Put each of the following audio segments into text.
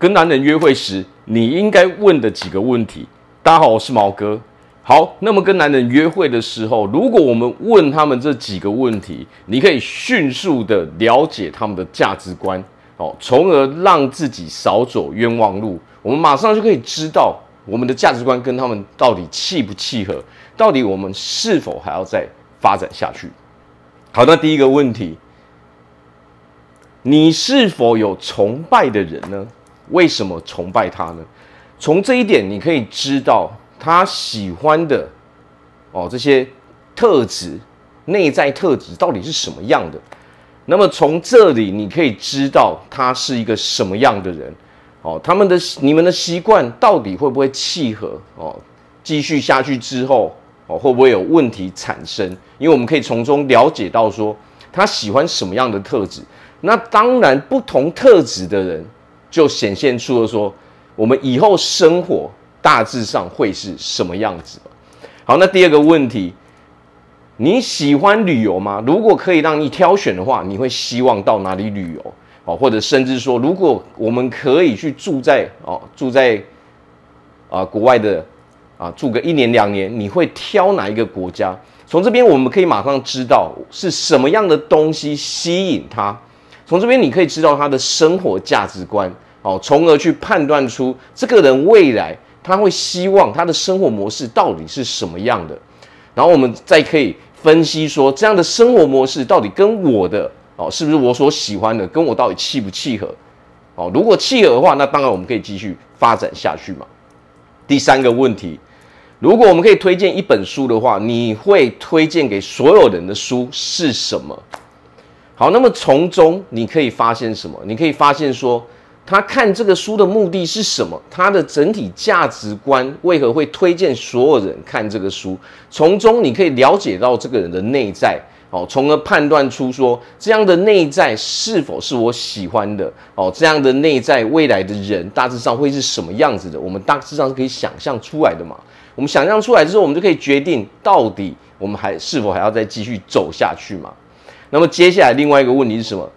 跟男人约会时，你应该问的几个问题。大家好，我是毛哥。好，那么跟男人约会的时候，如果我们问他们这几个问题，你可以迅速的了解他们的价值观，哦，从而让自己少走冤枉路。我们马上就可以知道我们的价值观跟他们到底契不契合，到底我们是否还要再发展下去。好，那第一个问题，你是否有崇拜的人呢？为什么崇拜他呢？从这一点，你可以知道他喜欢的哦这些特质、内在特质到底是什么样的。那么从这里，你可以知道他是一个什么样的人哦。他们的、你们的习惯到底会不会契合哦？继续下去之后哦，会不会有问题产生？因为我们可以从中了解到说他喜欢什么样的特质。那当然，不同特质的人。就显现出了说，我们以后生活大致上会是什么样子。好，那第二个问题，你喜欢旅游吗？如果可以让你挑选的话，你会希望到哪里旅游？哦，或者甚至说，如果我们可以去住在哦住在啊、国外的啊住个一年两年，你会挑哪一个国家？从这边我们可以马上知道是什么样的东西吸引他。从这边你可以知道他的生活价值观，哦，从而去判断出这个人未来他会希望他的生活模式到底是什么样的，然后我们再可以分析说这样的生活模式到底跟我的哦是不是我所喜欢的，跟我到底契不契合？哦，如果契合的话，那当然我们可以继续发展下去嘛。第三个问题，如果我们可以推荐一本书的话，你会推荐给所有人的书是什么？好，那么从中你可以发现什么？你可以发现说，他看这个书的目的是什么？他的整体价值观为何会推荐所有人看这个书？从中你可以了解到这个人的内在，哦，从而判断出说这样的内在是否是我喜欢的？哦，这样的内在未来的人大致上会是什么样子的？我们大致上是可以想象出来的嘛？我们想象出来之后，我们就可以决定到底我们还是否还要再继续走下去嘛？那么接下来另外一个问题是什么？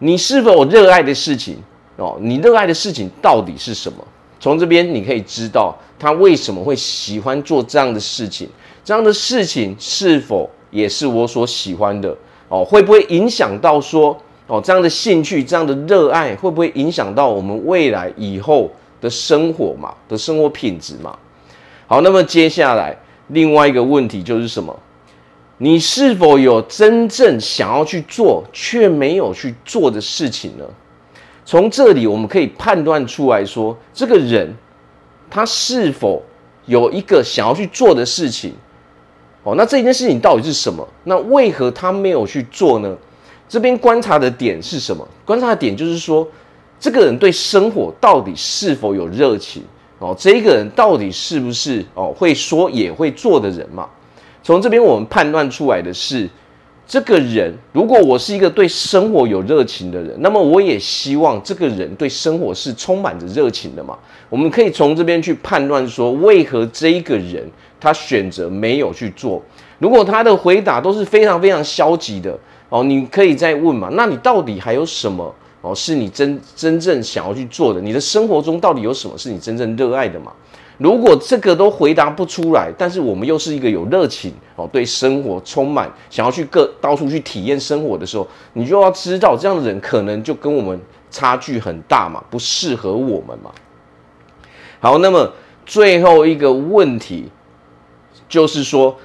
你是否有热爱的事情哦？你热爱的事情到底是什么？从这边你可以知道他为什么会喜欢做这样的事情，这样的事情是否也是我所喜欢的哦？会不会影响到说哦，这样的兴趣、这样的热爱会不会影响到我们未来以后的生活嘛？的生活品质嘛？好，那么接下来另外一个问题就是什么？你是否有真正想要去做却没有去做的事情呢？从这里我们可以判断出来说，这个人他是否有一个想要去做的事情？哦，那这件事情到底是什么？那为何他没有去做呢？这边观察的点是什么？观察的点就是说，这个人对生活到底是否有热情？哦，这个人到底是不是哦会说也会做的人嘛？从这边我们判断出来的是，这个人如果我是一个对生活有热情的人，那么我也希望这个人对生活是充满着热情的嘛。我们可以从这边去判断说，为何这一个人他选择没有去做。如果他的回答都是非常非常消极的哦，你可以再问嘛。那你到底还有什么哦，是你真真正想要去做的？你的生活中到底有什么是你真正热爱的嘛？如果这个都回答不出来，但是我们又是一个有热情哦，对生活充满想要去各到处去体验生活的时候，你就要知道这样的人可能就跟我们差距很大嘛，不适合我们嘛。好，那么最后一个问题就是说，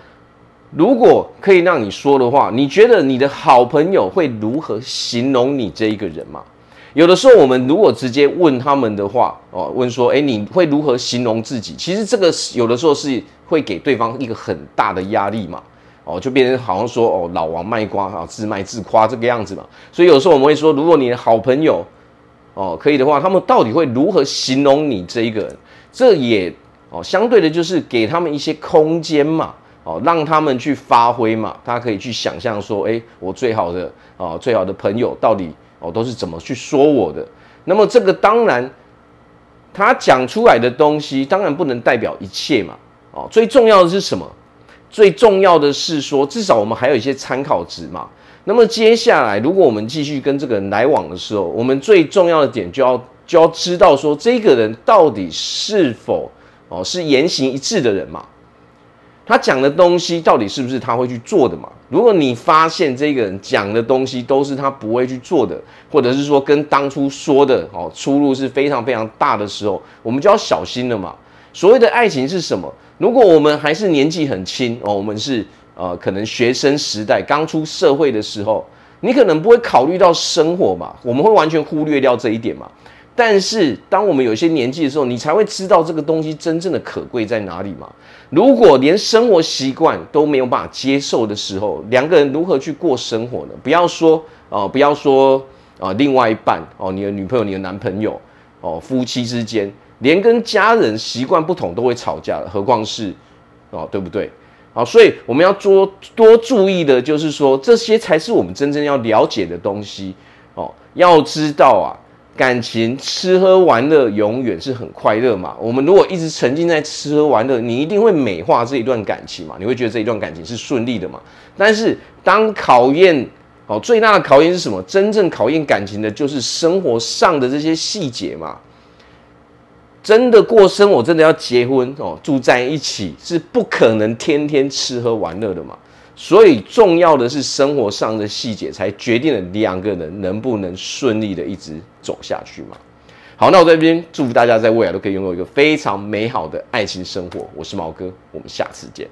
如果可以让你说的话，你觉得你的好朋友会如何形容你这一个人吗？有的时候，我们如果直接问他们的话，哦，问说，诶，你会如何形容自己？其实这个有的时候是会给对方一个很大的压力嘛，哦，就变成好像说，哦，老王卖瓜啊，自卖自夸这个样子嘛。所以有时候我们会说，如果你的好朋友，哦，可以的话，他们到底会如何形容你这一个人？这也哦，相对的就是给他们一些空间嘛，哦，让他们去发挥嘛，他可以去想象说，诶，我最好的啊，最好的朋友到底。哦，都是怎么去说我的？那么这个当然，他讲出来的东西当然不能代表一切嘛。哦，最重要的是什么？最重要的是说，至少我们还有一些参考值嘛。那么接下来，如果我们继续跟这个人来往的时候，我们最重要的点就要就要知道说这个人到底是否哦是言行一致的人嘛？他讲的东西到底是不是他会去做的嘛？如果你发现这个人讲的东西都是他不会去做的，或者是说跟当初说的哦出入是非常非常大的时候，我们就要小心了嘛。所谓的爱情是什么？如果我们还是年纪很轻哦，我们是呃可能学生时代刚出社会的时候，你可能不会考虑到生活嘛，我们会完全忽略掉这一点嘛。但是，当我们有些年纪的时候，你才会知道这个东西真正的可贵在哪里嘛。如果连生活习惯都没有办法接受的时候，两个人如何去过生活呢？不要说啊、呃，不要说啊、另外一半哦，你的女朋友、你的男朋友哦，夫妻之间，连跟家人习惯不同都会吵架，何况是哦，对不对？好，所以我们要多多注意的，就是说这些才是我们真正要了解的东西哦。要知道啊。感情吃喝玩乐永远是很快乐嘛？我们如果一直沉浸在吃喝玩乐，你一定会美化这一段感情嘛？你会觉得这一段感情是顺利的嘛？但是当考验哦，最大的考验是什么？真正考验感情的就是生活上的这些细节嘛。真的过生活，真的要结婚哦，住在一起是不可能天天吃喝玩乐的嘛。所以重要的是生活上的细节，才决定了两个人能不能顺利的一直走下去嘛。好，那我在这边祝福大家在未来都可以拥有一个非常美好的爱情生活。我是毛哥，我们下次见。